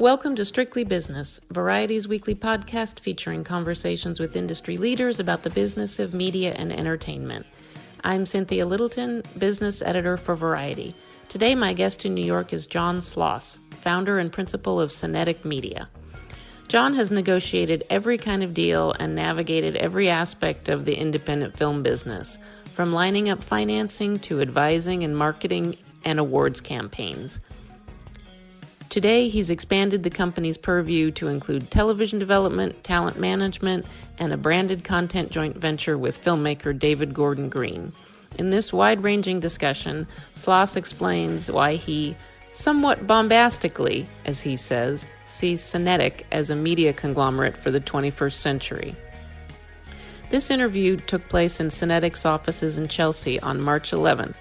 Welcome to Strictly Business, Variety's weekly podcast featuring conversations with industry leaders about the business of media and entertainment. I'm Cynthia Littleton, business editor for Variety. Today, my guest in New York is John Sloss, founder and principal of Cinetic Media. John has negotiated every kind of deal and navigated every aspect of the independent film business, from lining up financing to advising and marketing and awards campaigns. Today, he's expanded the company's purview to include television development, talent management, and a branded content joint venture with filmmaker David Gordon Green. In this wide ranging discussion, Sloss explains why he, somewhat bombastically, as he says, sees Cinetic as a media conglomerate for the 21st century. This interview took place in Cinetic's offices in Chelsea on March 11th.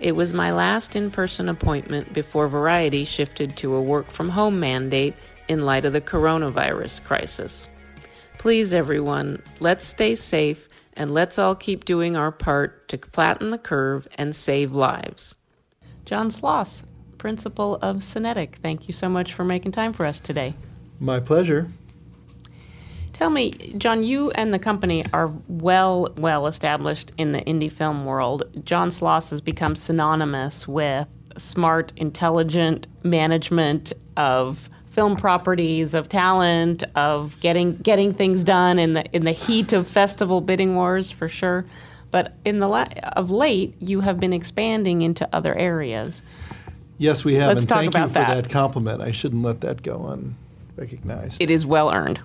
It was my last in person appointment before Variety shifted to a work from home mandate in light of the coronavirus crisis. Please, everyone, let's stay safe and let's all keep doing our part to flatten the curve and save lives. John Sloss, principal of Cinetic, thank you so much for making time for us today. My pleasure. Tell me, John, you and the company are well, well established in the indie film world. John Sloss has become synonymous with smart, intelligent management of film properties, of talent, of getting getting things done in the in the heat of festival bidding wars for sure. But in the la- of late, you have been expanding into other areas. Yes, we have. Let's and talk thank about you for that. that compliment. I shouldn't let that go unrecognized. It is well earned.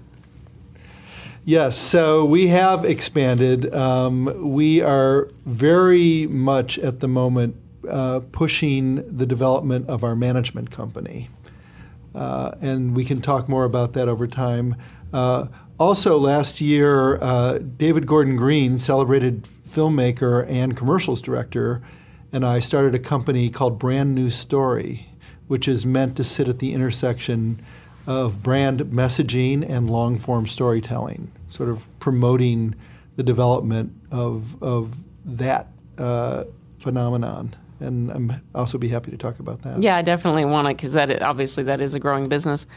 Yes, so we have expanded. Um, we are very much at the moment uh, pushing the development of our management company. Uh, and we can talk more about that over time. Uh, also, last year, uh, David Gordon Green, celebrated filmmaker and commercials director, and I started a company called Brand New Story, which is meant to sit at the intersection of brand messaging and long form storytelling, sort of promoting the development of, of that uh, phenomenon. And I'm also be happy to talk about that. Yeah, I definitely want to because that obviously that is a growing business,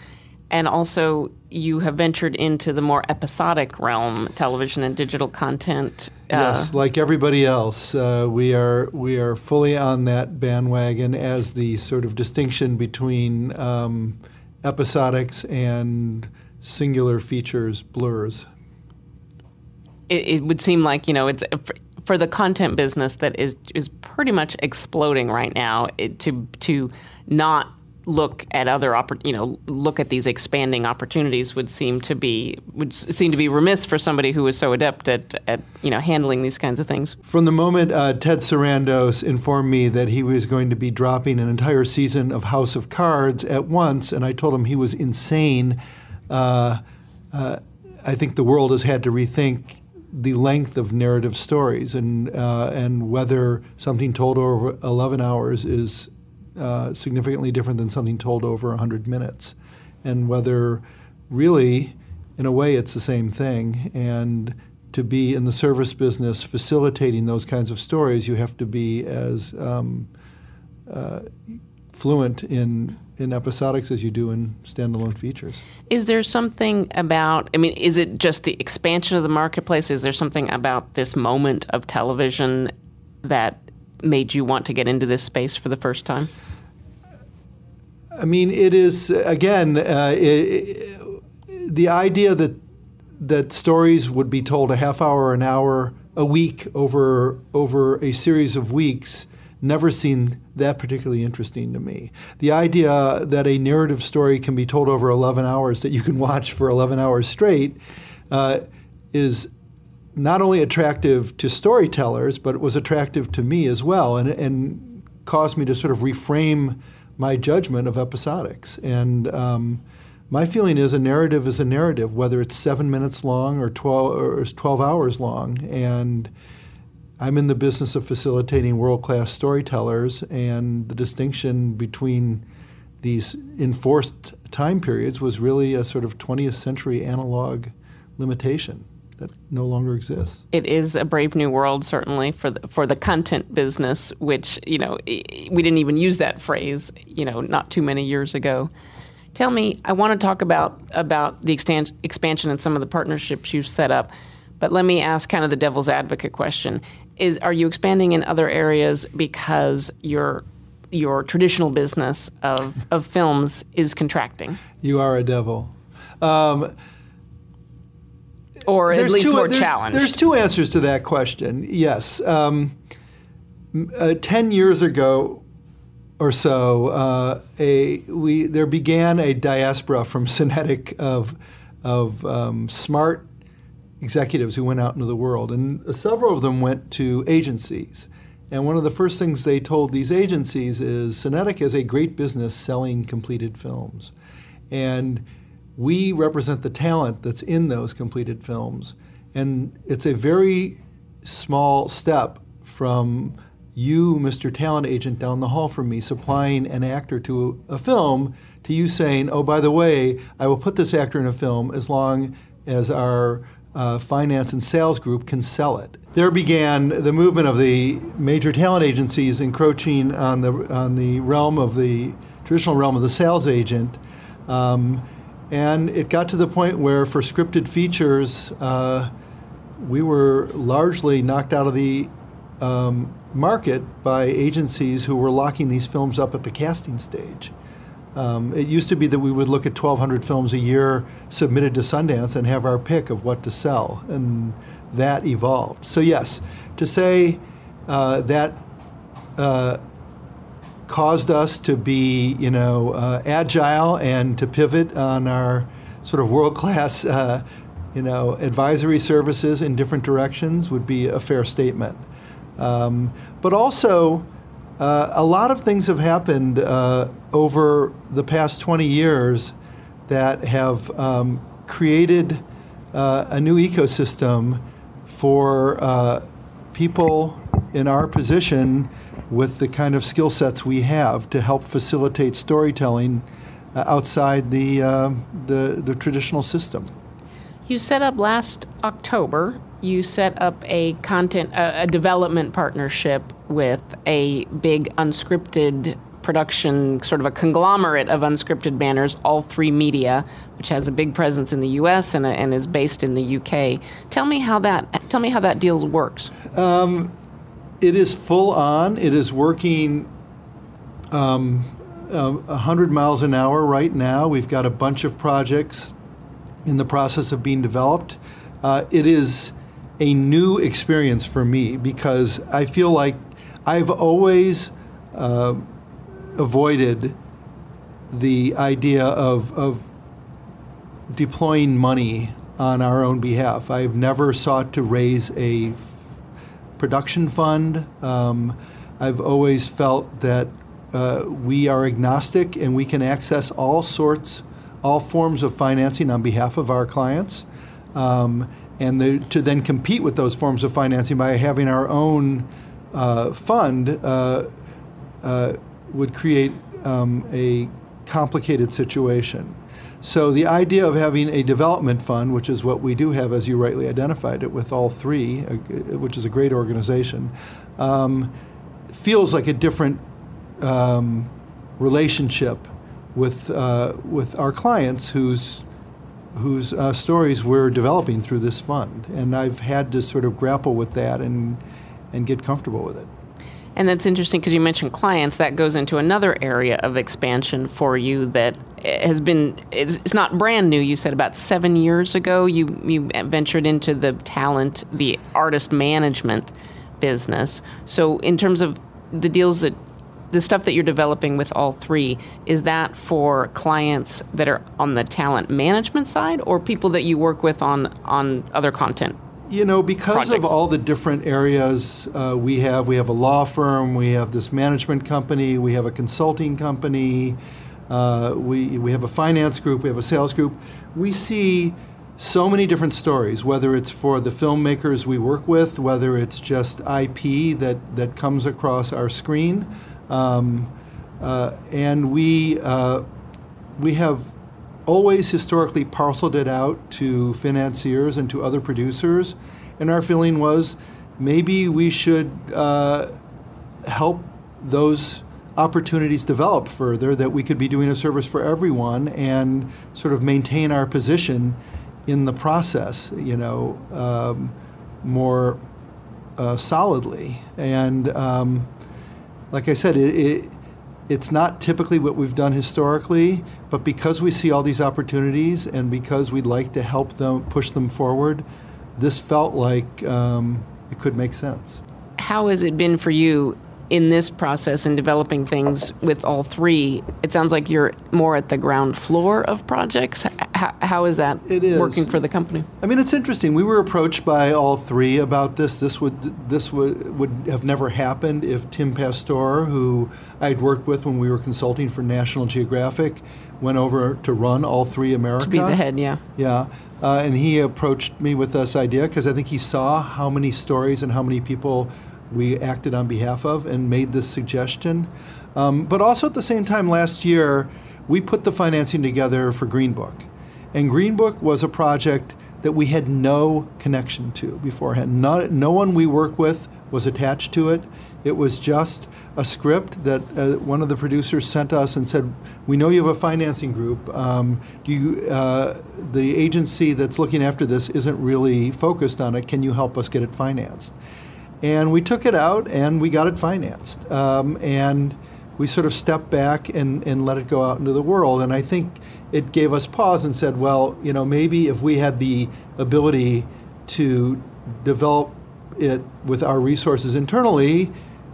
and also you have ventured into the more episodic realm, television and digital content. Uh, Yes, like everybody else, uh, we are we are fully on that bandwagon as the sort of distinction between um, episodics and singular features blurs. it, it would seem like you know it's uh, for, for the content business that is is pretty much exploding right now. It, to to not look at other oppor- you know look at these expanding opportunities would seem to be would seem to be remiss for somebody who is so adept at, at you know handling these kinds of things. From the moment uh, Ted Sarandos informed me that he was going to be dropping an entire season of House of Cards at once, and I told him he was insane, uh, uh, I think the world has had to rethink the length of narrative stories and uh, and whether something told over 11 hours is uh, significantly different than something told over 100 minutes, and whether really, in a way, it's the same thing. And to be in the service business facilitating those kinds of stories, you have to be as um, uh, fluent in in episodics as you do in standalone features. Is there something about, I mean, is it just the expansion of the marketplace? Is there something about this moment of television that made you want to get into this space for the first time? I mean, it is again uh, it, it- the idea that that stories would be told a half hour, an hour a week over over a series of weeks never seemed that particularly interesting to me. The idea that a narrative story can be told over 11 hours that you can watch for 11 hours straight uh, is not only attractive to storytellers, but it was attractive to me as well, and, and caused me to sort of reframe my judgment of episodics. And um, my feeling is a narrative is a narrative, whether it's seven minutes long or 12, or 12 hours long. And I'm in the business of facilitating world class storytellers, and the distinction between these enforced time periods was really a sort of 20th century analog limitation that no longer exists. It is a brave new world, certainly for the, for the content business, which you know we didn't even use that phrase, you know, not too many years ago. Tell me, I want to talk about about the extan- expansion and some of the partnerships you've set up, but let me ask kind of the devil's advocate question: Is are you expanding in other areas because your your traditional business of, of films is contracting? You are a devil. Um, or at least two, more there's, challenged? There's two answers to that question. Yes. Um, uh, Ten years ago or so, uh, a we there began a diaspora from Cinetic of of um, smart executives who went out into the world, and several of them went to agencies. And one of the first things they told these agencies is Cinetic is a great business selling completed films, and we represent the talent that's in those completed films. And it's a very small step from you, Mr. Talent Agent, down the hall from me, supplying an actor to a, film, to you saying, oh, by the way, I will put this actor in a film as long as our uh, finance and sales group can sell it. There began the movement of the major talent agencies encroaching on the, on the realm of the traditional realm of the sales agent. Um, and it got to the point where, for scripted features, uh, we were largely knocked out of the um, market by agencies who were locking these films up at the casting stage. Um, it used to be that we would look at 1,200 films a year submitted to Sundance and have our pick of what to sell, and that evolved. So, yes, to say uh, that uh, caused us to be, you know, uh, agile and to pivot on our sort of world-class, uh, you know, advisory services in different directions would be a fair statement. Um, but also, uh, a lot of things have happened uh, over the past 20 years that have um, created uh, a new ecosystem for uh, people in our position with the kind of skill sets we have to help facilitate storytelling uh, outside the, uh, the, the traditional system. You set up last October. You set up a content, a, a development partnership with a big unscripted production, sort of a conglomerate of unscripted banners, All3Media, which has a big presence in the U.S. and, and is based in the U.K. Tell me how that tell me how that deal works. Um, it is full on. It is working um, uh, 100 miles an hour right now. We've got a bunch of projects in the process of being developed. Uh, it is a new experience for me because I feel like I've always uh, avoided the idea of, of deploying money on our own behalf. I've never sought to raise a production fund. Um, I've always felt that uh, we are agnostic and we can access all sorts, all forms of financing on behalf of our clients. Um, and the, to then compete with those forms of financing by having our own uh, fund uh, uh would create um, a complicated situation. So the idea of having a development fund, which is what we do have, as you rightly identified it, with all three, uh, which is a great organization, um, feels like a different um, relationship with uh, with our clients whose whose uh, stories we're developing through this fund, and I've had to sort of grapple with that and and get comfortable with it. And that's interesting because you mentioned clients. That goes into another area of expansion for you that eh, has been, it's, it's, not brand new. You said about seven years ago you, you ventured into the talent, the artist management business. So, in terms of the deals that, the stuff that you're developing with all three, is that for clients that are on the talent management side or people that you work with on, on other content you know, because projects. of all the different areas uh, we have, we have a law firm, we have this management company, we have a consulting company, uh, we, we have a finance group, we have a sales group. We see so many different stories, whether it's for the filmmakers we work with, whether it's just IP that, that comes across our screen. Um, uh, and we, uh, we have always historically parceled it out to financiers and to other producers. And our feeling was maybe we should uh, help those opportunities develop further that we could be doing a service for everyone and sort of maintain our position in the process, you know, um, more uh, solidly. And um, like I said, it, it, it's not typically what we've done historically, but because we see all these opportunities and because we'd like to help them push them forward, this felt like um, it could make sense. How has it been for you in this process and developing things with all three, it sounds like you're more at the ground floor of projects. How, how is that is. working for the company? I mean, it's interesting. We were approached by all three about this. This would this would, would have never happened if Tim Pastore, who I'd worked with when we were consulting for National Geographic, went over to run all three America. To be the head, yeah. Yeah. Uh, and he approached me with this idea because I think he saw how many stories and how many people we acted on behalf of and made this suggestion. Um, but also at the same time, last year, we put the financing together for Green Book. And Green Book was a project that we had no connection to beforehand. No, no one we work with was attached to it. It was just a script that uh, one of the producers sent us and said, "We know you have a financing group. Um, you, uh, the agency that's looking after this isn't really focused on it. Can you help us get it financed?" And we took it out and we got it financed. Um, and we sort of stepped back and, and let it go out into the world. And I think it gave us pause and said, well, you know, maybe if we had the ability to develop it with our resources internally,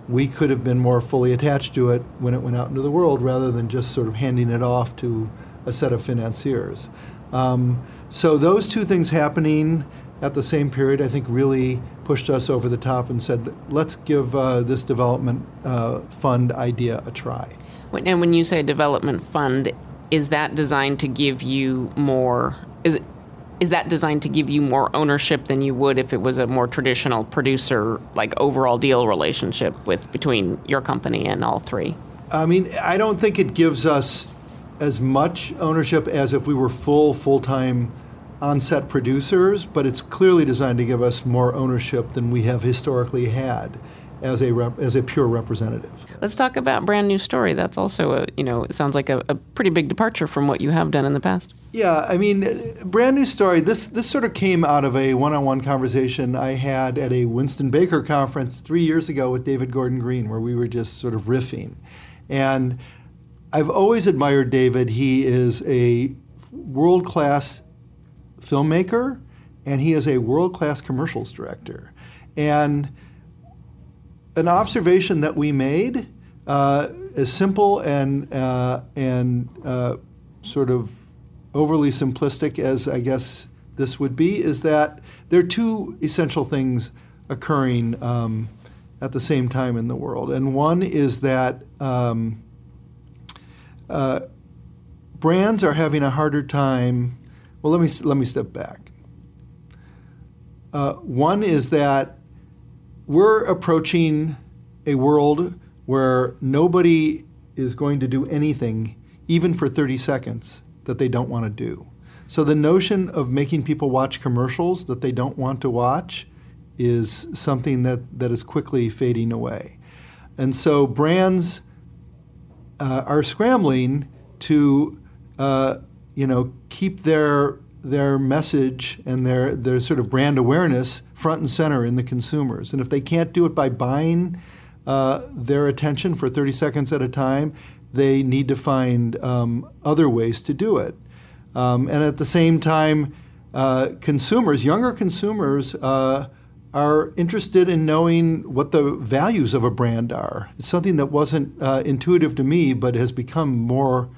we could have been more fully attached to it when it went out into the world rather than just sort of handing it off to a set of financiers. Um, so those two things happening at the same period, I think really pushed us over the top and said, let's give uh, this development uh, fund idea a try. And when you say development fund, is that designed to give you more? Is it, is that designed to give you more ownership than you would if it was a more traditional producer, like overall deal relationship with between your company and all three? I mean, I don't think it gives us as much ownership as if we were full full time on-set producers, but it's clearly designed to give us more ownership than we have historically had as a rep, as a pure representative. Let's talk about brand new story. That's also a you know it sounds like a, a, pretty big departure from what you have done in the past. Yeah, I mean, brand new story. This this sort of came out of a one-on-one conversation I had at a Winston Baker conference three years ago with David Gordon Green, where we were just sort of riffing, and I've always admired David. He is a world-class filmmaker, and he is a world class commercials director. And an observation that we made, uh, as simple and, uh, and uh, sort of overly simplistic as I guess this would be, is that there are two essential things occurring um, at the same time in the world. And one is that um, uh, brands are having a harder time well, let me let me step back. Uh, one is that we're approaching a world where nobody is going to do anything, even for 30 seconds, that they don't want to do. So the notion of making people watch commercials that they don't want to watch is something that, that is quickly fading away. And so brands uh, are scrambling to uh, you know, keep their their message and their their sort of brand awareness front and center in the consumers. And if they can't do it by buying uh, their attention for 30 seconds at a time, they need to find um, other ways to do it. Um, and at the same time, uh, consumers, younger consumers, uh, are interested in knowing what the values of a brand are. It's something that wasn't uh, intuitive to me, but has become more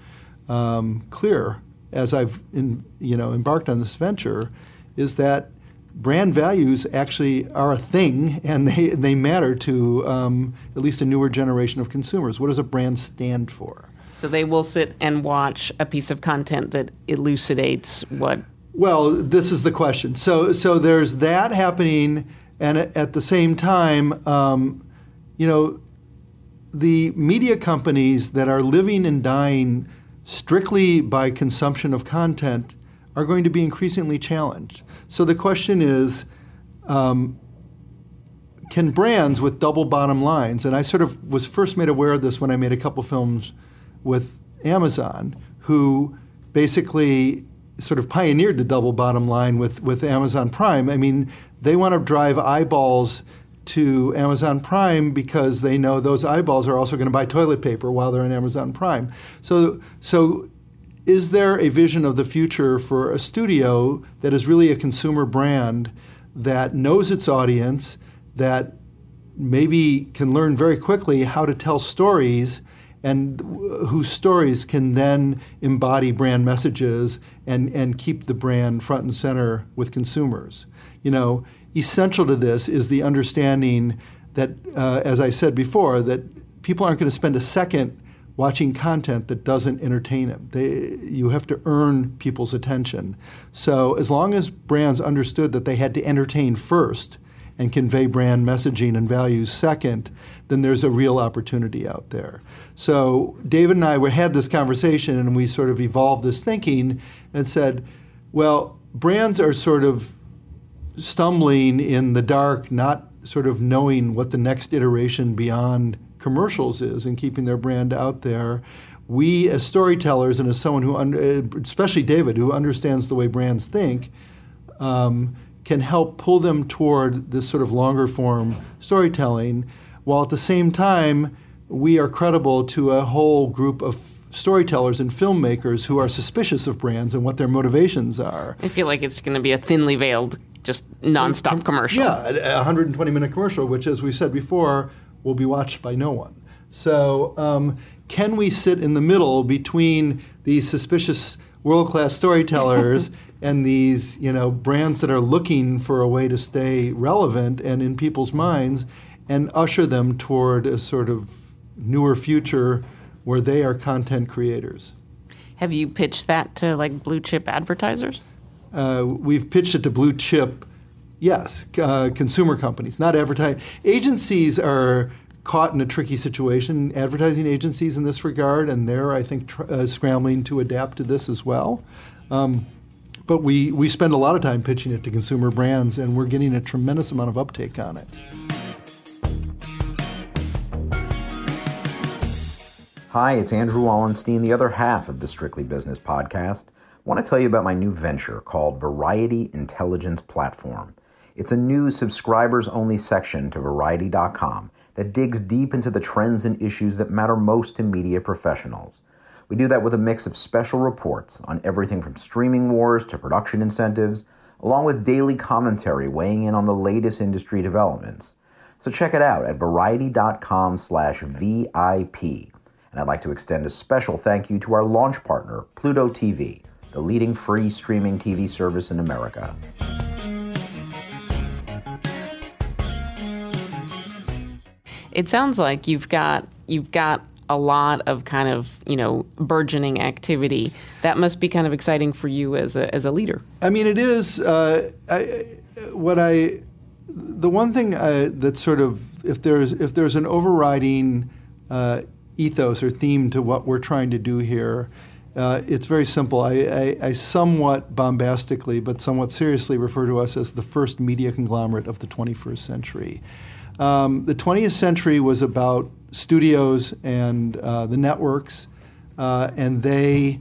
um, clear as I've in, you know embarked on this venture, is that brand values actually are a thing and they, they matter to um, at least a newer generation of consumers. What does a brand stand for? So they will sit and watch a piece of content that elucidates what. Well, this is the question. So, so there's that happening, and at the same time, um, you know, the media companies that are living and dying strictly by consumption of content are going to be increasingly challenged. So the question is um, can brands with double bottom lines, and I sort of was first made aware of this when I made a couple films with Amazon, who basically sort of pioneered the double bottom line with, with Amazon Prime. I mean, they want to drive eyeballs to Amazon Prime because they know those eyeballs are also going to buy toilet paper while they're on Amazon Prime. So, so is there a vision of the future for a studio that is really a consumer brand that knows its audience, that maybe can learn very quickly how to tell stories and whose stories can then embody brand messages and, and keep the brand front and center with consumers. You know, essential to this is the understanding that, uh, as I said before, that people aren't going to spend a second watching content that doesn't entertain them. They, you have to earn people's attention. So as long as brands understood that they had to entertain first and convey brand messaging and values second, then there's a real opportunity out there. So David and I we had this conversation and we sort of evolved this thinking and said, well, brands are sort of stumbling in the dark, not sort of knowing what the next iteration beyond commercials is and keeping their brand out there. We, as storytellers, and as someone who, especially David, who understands the way brands think, um, can help pull them toward this sort of longer form storytelling, while at the same time, we are credible to a whole group of storytellers and filmmakers who are suspicious of brands and what their motivations are. I feel like it's going to be a thinly veiled, just nonstop commercial. Yeah, a 120 minute commercial, which, as we said before, will be watched by no one. So, um, can we sit in the middle between these suspicious world class storytellers and these you know brands that are looking for a way to stay relevant and in people's minds and usher them toward a sort of newer future where they are content creators. Have you pitched that to like blue chip advertisers? Uh, we've pitched it to blue chip, yes, uh, consumer companies, not advertising. Agencies are caught in a tricky situation, advertising agencies in this regard, and they're, I think, tr- uh, scrambling to adapt to this as well. Um, but we, we spend a lot of time pitching it to consumer brands, and we're getting a tremendous amount of uptake on it. Hi, it's Andrew Wallenstein, the other half of the Strictly Business podcast. I want to tell you about my new venture called Variety Intelligence Platform. It's a new subscribers only section to Variety.com that digs deep into the trends and issues that matter most to media professionals. We do that with a mix of special reports on everything from streaming wars to production incentives, along with daily commentary weighing in on the latest industry developments. So check it out at variety.com slash VIP. And I'd like to extend a special thank you to our launch partner, Pluto TV, the leading free streaming TV service in America. It sounds like you've got you've got a lot of kind of you know burgeoning activity. That must be kind of exciting for you as a as a leader. I mean, it is. Uh, I, what I the one thing uh, that sort of if there's if there's an overriding uh, ethos or theme to what we're trying to do here. Uh, it's very simple. I, I, I, somewhat bombastically, but somewhat seriously, refer to us as the first media conglomerate of the 21st century. Um, the 20th century was about studios and uh, the networks, uh, and they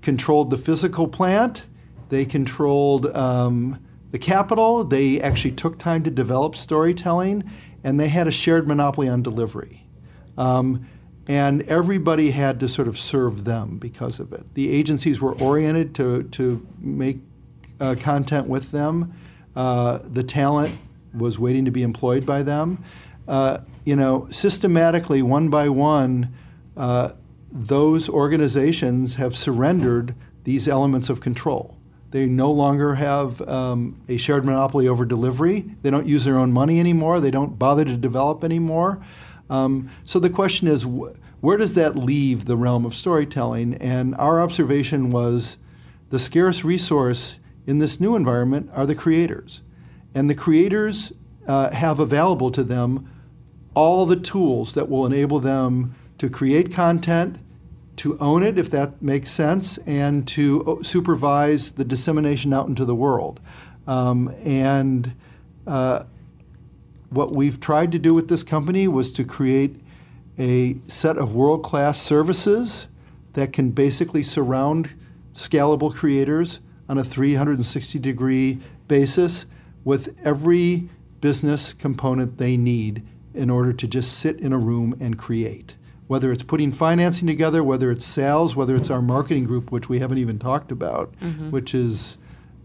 controlled the physical plant, they controlled um, the capital, they actually took time to develop storytelling, and they had a shared monopoly on delivery. Um, and everybody had to sort of serve them because of it. The agencies were oriented to, to make uh, content with them. Uh, the talent was waiting to be employed by them. Uh, you know, systematically, one by one, uh, those organizations have surrendered these elements of control. They no longer have um, a shared monopoly over delivery. They don't use their own money anymore. They don't bother to develop anymore. Um, so the question is, wh- where does that leave the realm of storytelling? And our observation was the scarce resource in this new environment are the creators. And the creators uh, have available to them all the tools that will enable them to create content, to own it if that makes sense, and to uh, supervise the dissemination out into the world. Um, and uh, what we've tried to do with this company was to create a set of world class services that can basically surround scalable creators on a 360 degree basis with every business component they need in order to just sit in a room and create. Whether it's putting financing together, whether it's sales, whether it's our marketing group, which we haven't even talked about, mm-hmm. which is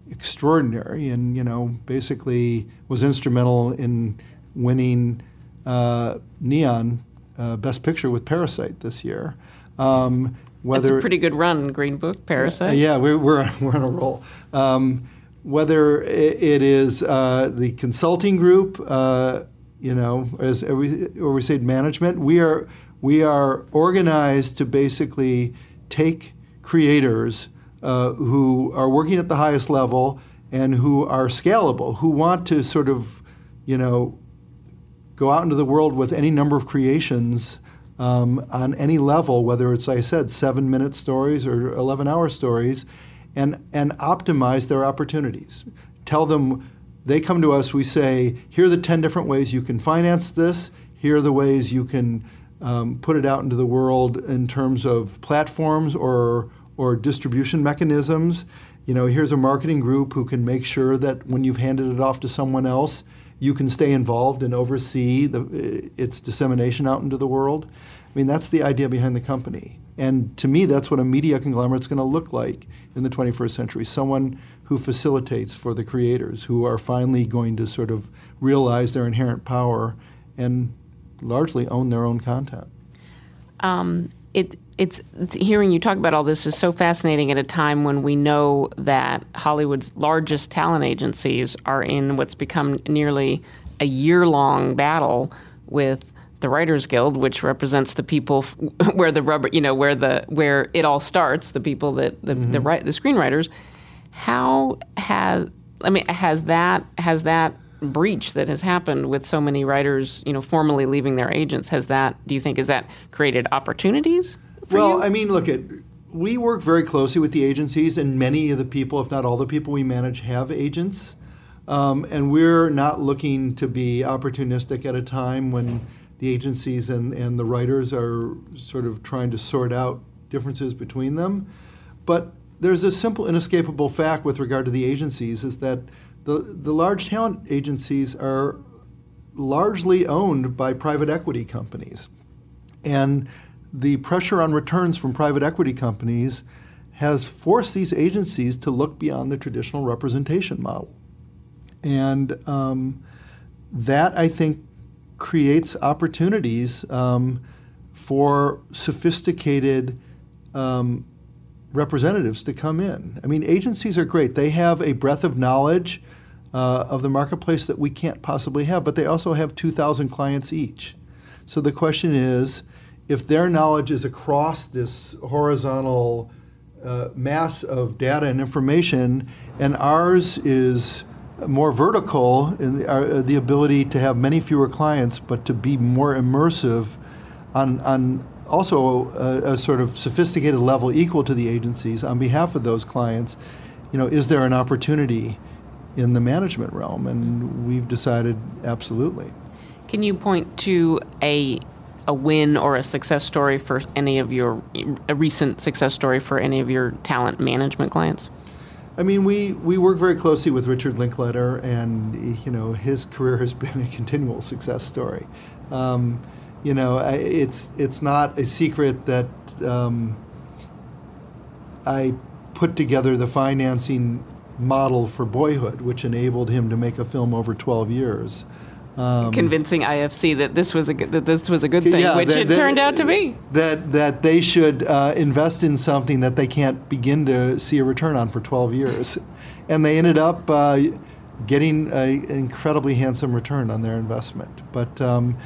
extraordinary and you know basically was instrumental in winning uh, Neon uh, Best Picture with Parasite this year. Um, whether That's a pretty good run, Green Book, Parasite. Uh, yeah, we're, we're, we're on a roll. Um, whether it is uh, the consulting group, uh, you know, as we, or we say management, we are we are organized to basically take creators uh, who are working at the highest level and who are scalable, who want to sort of, you know, go out into the world with any number of creations um, on any level, whether it's, like I said, seven minute stories or 11 hour stories, and, and optimize their opportunities. Tell them, they come to us, we say, here are the 10 different ways you can finance this, here are the ways you can um, put it out into the world in terms of platforms or, or distribution mechanisms. You know, here's a marketing group who can make sure that when you've handed it off to someone else, you can stay involved and oversee the, its dissemination out into the world. I mean, that's the idea behind the company. And to me, that's what a media conglomerate is going to look like in the 21st century. Someone who facilitates for the creators, who are finally going to sort of realize their inherent power and largely own their own content. Um, it, it's, it's hearing you talk about all this is so fascinating at a time when we know that Hollywood's largest talent agencies are in what's become nearly a year-long battle with the Writers Guild, which represents the people f- where the rubber, you know, where the where it all starts, the people that the mm-hmm. the, the, the screenwriters. How has I mean has that has that breach that has happened with so many writers, you know, formally leaving their agents, has that, do you think, has that created opportunities? Well, you? I mean, look, at we work very closely with the agencies, and many of the people, if not all the people we manage, have agents. Um, and we're not looking to be opportunistic at a time when the agencies and, and the writers are sort of trying to sort out differences between them. But there's a simple, inescapable fact with regard to the agencies is that the, the large talent agencies are largely owned by private equity companies. And the pressure on returns from private equity companies has forced these agencies to look beyond the traditional representation model. And um, that, I think, creates opportunities um, for sophisticated um, representatives to come in. I mean, agencies are great. They have a breadth of knowledge uh, of the marketplace that we can't possibly have, but they also have 2,000 clients each. So the question is if their knowledge is across this horizontal uh, mass of data and information, and ours is more vertical in the, uh, the ability to have many fewer clients, but to be more immersive on, on also a, a, sort of sophisticated level equal to the agencies on behalf of those clients, you know, is there an opportunity in the management realm, and we've decided absolutely. Can you point to a a win or a success story for any of your a recent success story for any of your talent management clients? I mean, we, we work very closely with Richard Linklater, and you know his career has been a continual success story. Um, you know, it's it's not a secret that um, I put together the financing model for Boyhood, which enabled him to make a film over 12 years. Um, Convincing IFC that this was a good, that this was a good thing, yeah, which that, it that, turned out to be. That that they should uh, invest in something that they can't begin to see a return on for 12 years, and they ended up uh, getting an incredibly handsome return on their investment. But um,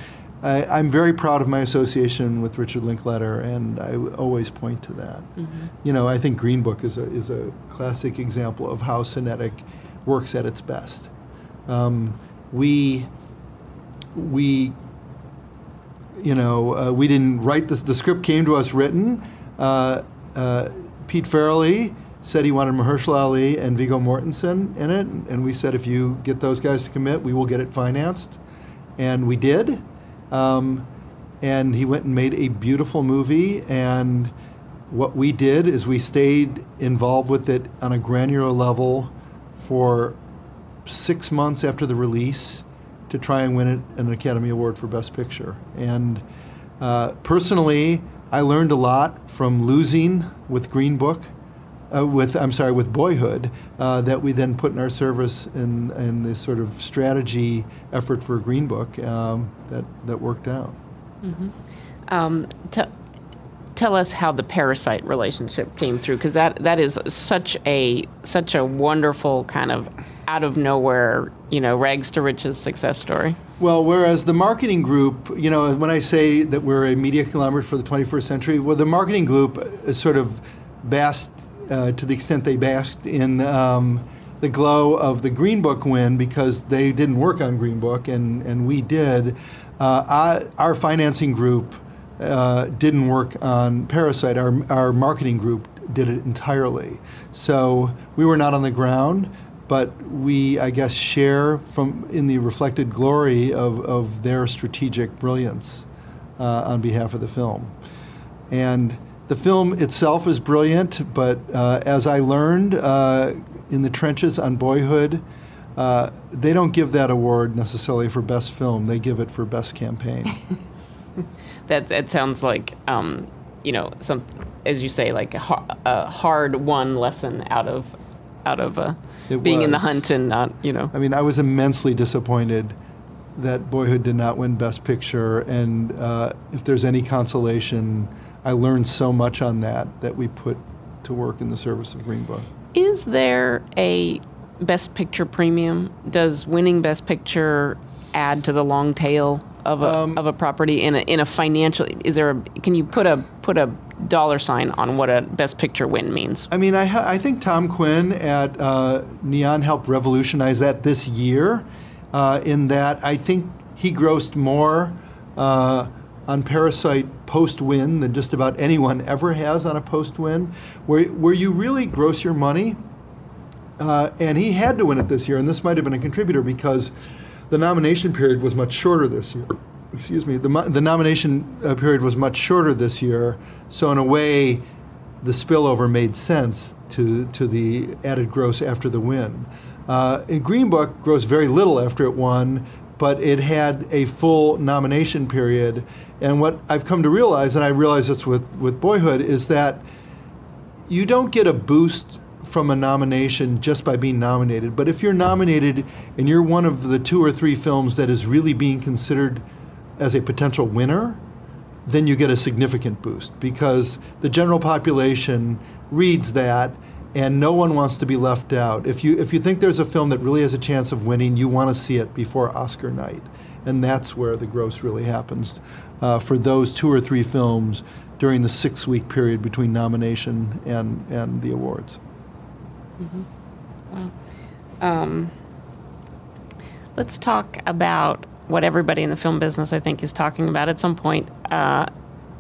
I, am very proud of my association with Richard Linklater, and I always point to that. Mm-hmm. You know, I think Green Book is a, is a classic example of how Cinetic works at its best. Um, we, we, you know, uh, we didn't write this, the script came to us written. Uh, uh, Pete Farrelly said he wanted Mahershala Ali and Viggo Mortensen in it, and we said if you get those guys to commit, we will get it financed and we did. Um, and he went and made a beautiful movie. And what we did is we stayed involved with it on a granular level for six months after the release to try and win it, an Academy Award for Best Picture. And uh, personally, I learned a lot from losing with Green Book. Uh, with I'm sorry, with Boyhood, uh, that we then put in our service in, in this sort of strategy effort for Green Book um, that that worked out. Mm-hmm. Um, t- tell us how the parasite relationship came through, because that, that is such a such a wonderful kind of out of nowhere, you know, rags to riches success story. Well, whereas the marketing group, you know, when I say that we're a media conglomerate for the 21st century, well, the marketing group is sort of basked uh, to the extent they basked in. Um, the glow of the Green Book win because they didn't work on Green Book and, and we did. Uh, I, our financing group uh, didn't work on Parasite. Our, our marketing group did it entirely. So we were not on the ground, but we, I guess, share from in the reflected glory of, of their strategic brilliance uh, on behalf of the film. And the film itself is brilliant, but uh, as I learned uh, in the trenches on Boyhood, uh, they don't give that award necessarily for best film. They give it for best campaign. that that sounds like um, you know some, as you say, like a, a hard won lesson out of out of uh, being was. in the hunt and not you know. I mean, I was immensely disappointed that Boyhood did not win Best Picture, and uh, if there's any consolation, I learned so much on that that we put to work in the service of Green Book. Is there a Best Picture premium? Does winning Best Picture add to the long tail of a um, of a property in a in a financial? Is there? A, can you put a put a dollar sign on what a Best Picture win means? I mean, I ha- I think Tom Quinn at uh, Neon helped revolutionize that this year. Uh, in that, I think he grossed more. Uh, on Parasite post win than just about anyone ever has on a post win, where, where you really gross your money uh, and he had to win it this year, and this might have been a contributor because the nomination period was much shorter this year. Excuse me, the, the nomination uh, period was much shorter this year, so in a way, the spillover made sense to, to the added gross after the win. Uh, Green Book grossed very little after it won, but it had a full nomination period. And what I've come to realize, and I realize this with, with Boyhood, is that you don't get a boost from a nomination just by being nominated. But if you're nominated and you're one of the two or three films that is really being considered as a potential winner, then you get a significant boost because the general population reads that and no one wants to be left out. If you if you think there's a film that really has a chance of winning, you want to see it before Oscar night, and that's where the gross really happens uh, for those two or three films during the six week period between nomination and and the awards. Mm-hmm. Um, let's talk about what everybody in the film business, I think, is talking about at some point. Uh,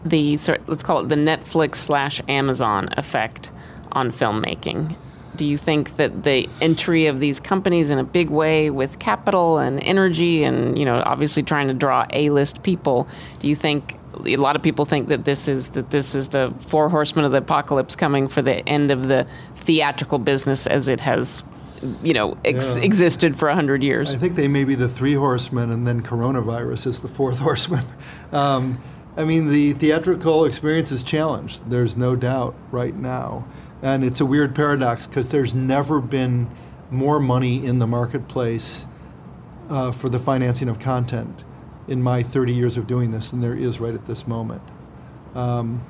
the sort let's call it the Netflix slash Amazon effect on filmmaking. Do you think that the entry of these companies in a big way with capital and energy, and you know, obviously trying to draw A-list people, do you think a lot of people think that this is that this is the four horsemen of the apocalypse coming for the end of the theatrical business as it has you know ex- yeah. existed for 100 years. I think they may be the three horsemen and then coronavirus is the fourth horseman. Um, i mean the theatrical experience is challenged there's no doubt right now. And it's a weird paradox because there's never been more money in the marketplace uh, for the financing of content in my 30 years of doing this than there is right at this moment. Um,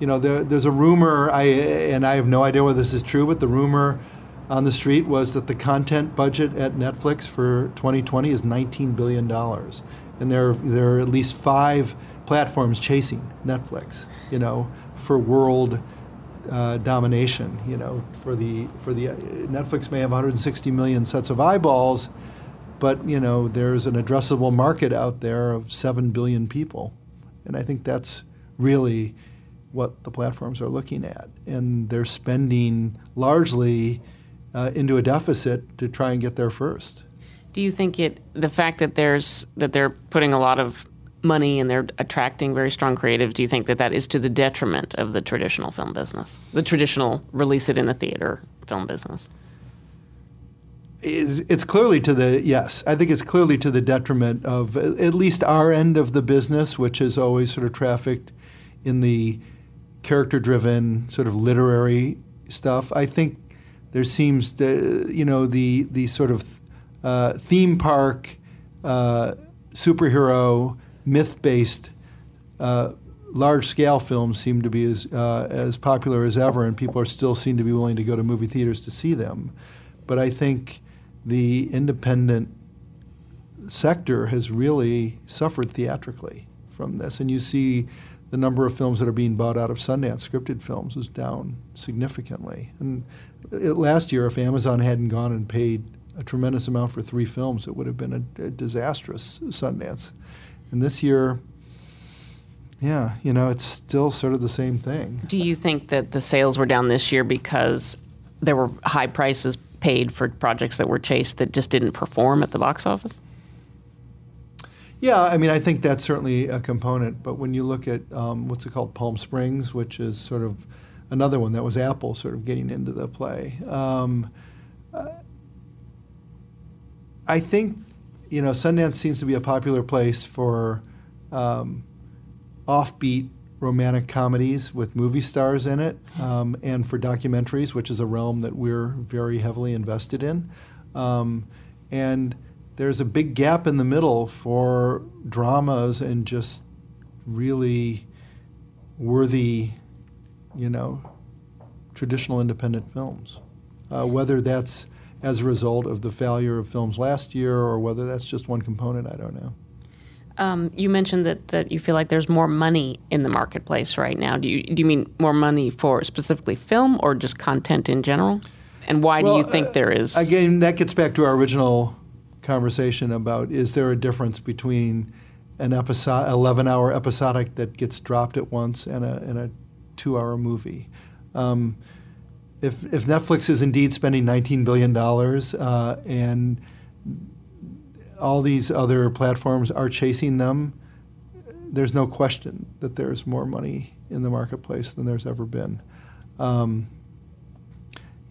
you know, there, there's a rumor, I, and I have no idea whether this is true, but the rumor on the street was that the content budget at Netflix for 2020 is $19 billion. And there, there are at least five platforms chasing Netflix, you know, for world uh, domination. You know, for the, for the, uh, Netflix may have 160 million sets of eyeballs, but, you know, there's an addressable market out there of 7 billion people. And I think that's really what the platforms are looking at. And they're spending largely uh, into a deficit to try and get there first. Do you think it the fact that there's that they're putting a lot of money and they're attracting very strong creatives, do you think that that is to the detriment of the traditional film business, the traditional release it in a theater film business? It's clearly to the yes. I think it's clearly to the detriment of at least our end of the business, which is always sort of trafficked in the character-driven sort of literary stuff. I think there seems to, you know the the sort of uh, theme park uh, superhero myth based uh, large scale films seem to be as, uh, as popular as ever, and people are still seem to be willing to go to movie theaters to see them. But I think the independent sector has really suffered theatrically from this. And you see the number of films that are being bought out of Sundance, scripted films, is down significantly. And it, last year, if Amazon hadn't gone and paid a tremendous amount for three films, it would have been a, a disastrous Sundance. And this year, yeah, you know, it's still sort of the same thing. Do you think that the sales were down this year because there were high prices paid for projects that were chased that just didn't perform at the box office? Yeah, I mean, I think that's certainly a component. But when you look at um, what's it called, Palm Springs, which is sort of another one that was Apple sort of getting into the play. Um, I think you know, Sundance seems to be a popular place for um, offbeat romantic comedies with movie stars in it, um, and for documentaries, which is a realm that we're very heavily invested in. Um, and there's a big gap in the middle for dramas and just really worthy, you know, traditional independent films. Uh, whether that's as a result of the failure of films last year, or whether that's just one component, I don't know. Um, you mentioned that, that you feel like there's more money in the marketplace right now. Do you do you mean more money for specifically film or just content in general? And why well, do you think uh, there is? Again, that gets back to our original conversation about is there a difference between an episode, 11 hour episodic that gets dropped at once and a, and a two hour movie? Um, if, if Netflix is indeed spending $19 billion uh, and all these other platforms are chasing them, there's no question that there's more money in the marketplace than there's ever been. Um,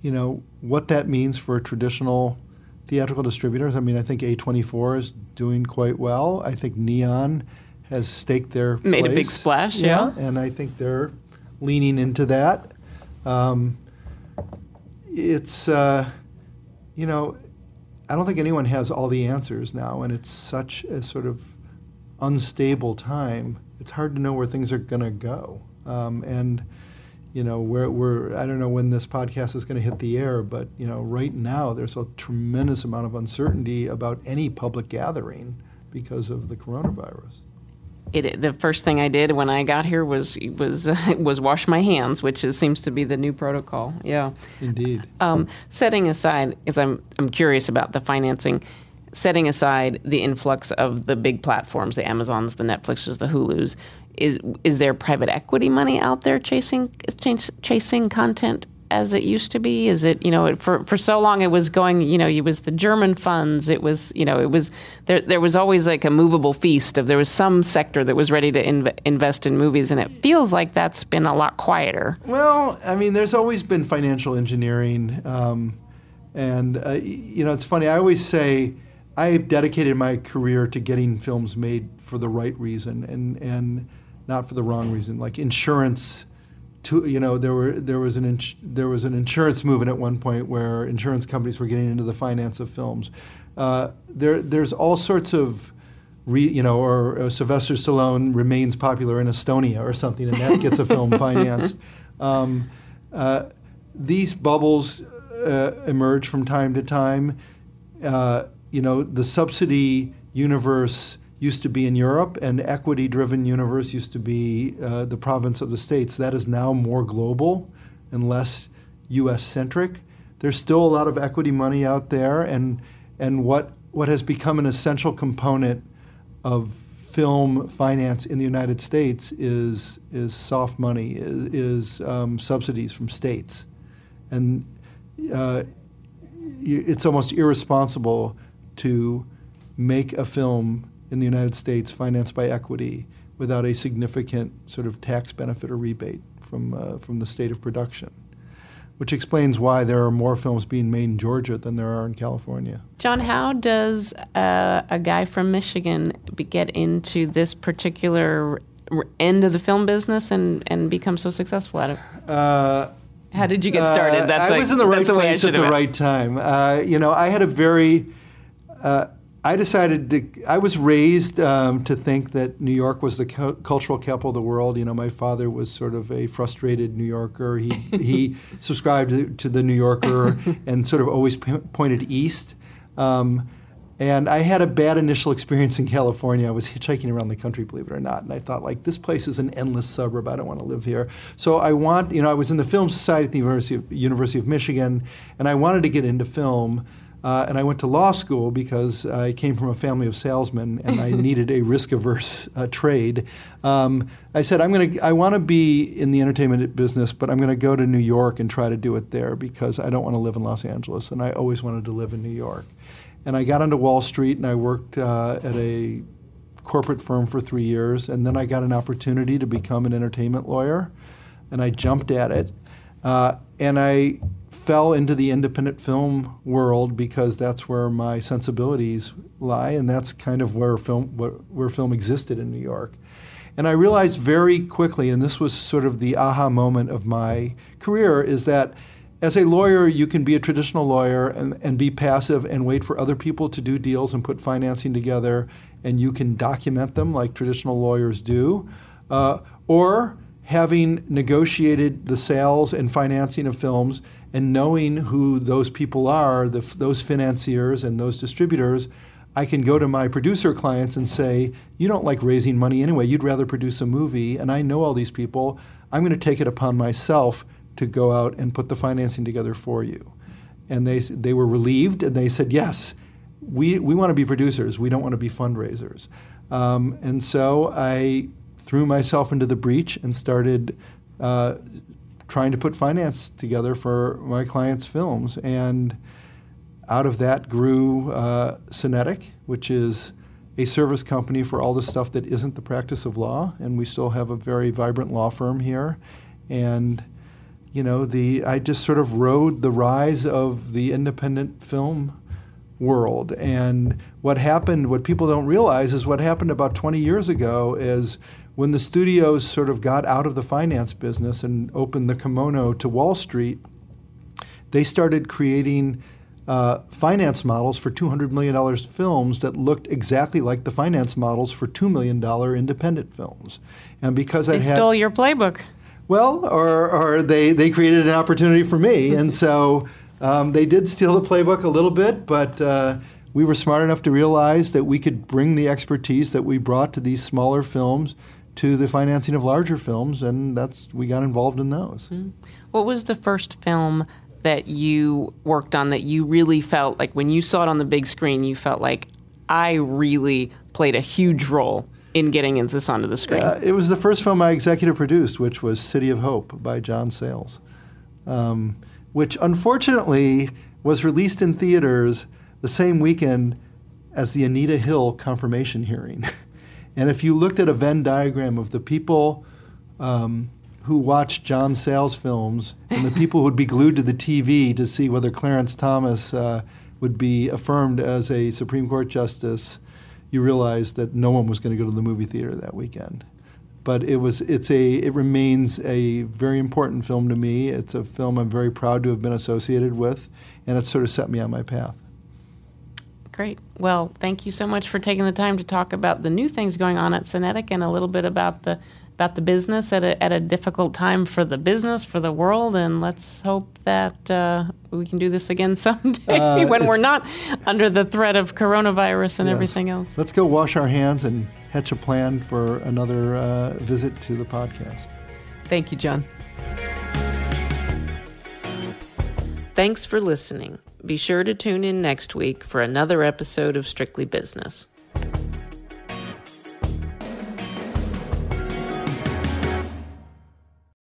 you know, what that means for traditional theatrical distributors, I mean, I think A24 is doing quite well. I think Neon has staked their Made place. a big splash, yeah. yeah. And I think they're leaning into that. Um, it's uh, you know I don't think anyone has all the answers now, and it's such a sort of unstable time. It's hard to know where things are going to go, um, and you know we're, we're I don't know when this podcast is going to hit the air, but you know right now there's a tremendous amount of uncertainty about any public gathering because of the coronavirus it, the first thing I did when I got here was was was wash my hands, which is, seems to be the new protocol. Yeah, indeed. Um, setting aside, because I'm I'm curious about the financing. Setting aside the influx of the big platforms, the Amazons, the Netflixes, the Hulus, is is there private equity money out there chasing chasing content as it used to be? Is it you know for for so long it was going you know it was the German funds it was you know it was there there was always like a movable feast of there was some sector that was ready to inv- invest in movies and it feels like that's been a lot quieter. Well, I mean, there's always been financial engineering, um, and uh, you know it's funny. I always say I've dedicated my career to getting films made for the right reason and and not for the wrong reason, like insurance to, you know, there were there was an ins- there was an insurance movement at one point where insurance companies were getting into the finance of films. Uh, there there's all sorts of Re, you know, or uh, Sylvester Stallone remains popular in Estonia or something, and that gets a film financed. Um, uh, these bubbles uh, emerge from time to time. Uh, you know, the subsidy universe used to be in Europe, and equity driven universe used to be uh, the province of the states. That is now more global and less US centric. There's still a lot of equity money out there, and, and what, what has become an essential component of film finance in the United States is, is soft money, is, is um, subsidies from states. And uh, it's almost irresponsible to make a film in the United States financed by equity without a significant sort of tax benefit or rebate from, uh, from the state of production, which explains why there are more films being made in Georgia than there are in California. John, how does uh, a guy from Michigan get into this particular end of the film business and, and become so successful at it? Uh, How did you get started? Uh, That's I like- was in the right place at the right time. Uh, you know, I had a very. I decided to. I was raised um, to think that New York was the cu- cultural capital of the world. You know, my father was sort of a frustrated New Yorker. He he subscribed to, to the New Yorker and sort of always p- pointed east. Um, and I had a bad initial experience in California. I was hitchhiking around the country, believe it or not, and I thought, like, this place is an endless suburb. I don't want to live here. So I want, you know, I was in the Film Society at the University of, University of Michigan, and I wanted to get into film. Uh, and I went to law school because I came from a family of salesmen and I needed a risk-averse uh, trade. Um, I said, I'm going to, I want to be in the entertainment business, but I'm going to go to New York and try to do it there because I don't want to live in Los Angeles, and I always wanted to live in New York. And I got onto Wall Street and I worked uh, at a corporate firm for three years, and then I got an opportunity to become an entertainment lawyer, and I jumped at it. Uh, and I fell into the independent film world because that's where my sensibilities lie, and that's kind of where film where, film existed in New York. And I realized very quickly, and this was sort of the aha moment of my career, is that as a lawyer, you can be a traditional lawyer and, and be passive and wait for other people to do deals and put financing together, and you can document them like traditional lawyers do. Uh, or having negotiated the sales and financing of films and knowing who those people are, the, those financiers and those distributors, I can go to my producer clients and say, You don't like raising money anyway. You'd rather produce a movie, and I know all these people. I'm going to take it upon myself to go out and put the financing together for you. And they, they were relieved, and they said, Yes, we, we want to be producers. We don't want to be fundraisers. Um, and so I threw myself into the breach and started uh, trying to put finance together for my clients' films. And out of that grew uh, Cinetic, which is a service company for all the stuff that isn't the practice of law. And we still have a very vibrant law firm here. And you know, the I just sort of rode the rise of the independent film world. And what happened, what people don't realize, is what happened about 20 years ago is when the studios sort of got out of the finance business and opened the kimono to Wall Street, they started creating uh, finance models for $200 million films that looked exactly like the finance models for $2 million independent films. And because They I had. stole your playbook. Well, or, or they, they created an opportunity for me. And so um, they did steal the playbook a little bit, but uh, we were smart enough to realize that we could bring the expertise that we brought to these smaller films to the financing of larger films, and that's we got involved in those. What was the first film that you worked on that you really felt like when you saw it on the big screen, you felt like I really played a huge role in getting this onto the screen? Uh, it was the first film I executive produced, which was City of Hope by John Sayles, um, which unfortunately was released in theaters the same weekend as the Anita Hill confirmation hearing. and if you looked at a Venn diagram of the people um, who watched John Sayles films and the people who would be glued to the TV to see whether Clarence Thomas uh, would be affirmed as a Supreme Court justice, you realize that no one was going to go to the movie theater that weekend. But it was it's a it remains a very important film to me. It's a film I'm very proud to have been associated with, and it sort of set me on my path. Great. Well, thank you so much for taking the time to talk about the new things going on at Cinetic and a little bit about the about the business at a, at a difficult time for the business, for the world, and let's hope that uh, we can do this again someday Uh, when we're not under the threat of coronavirus and Yes. everything else. Let's go wash our hands and hatch a plan for another uh, visit to the podcast. Thank you, John. Thanks for listening. Be sure to tune in next week for another episode of Strictly Business.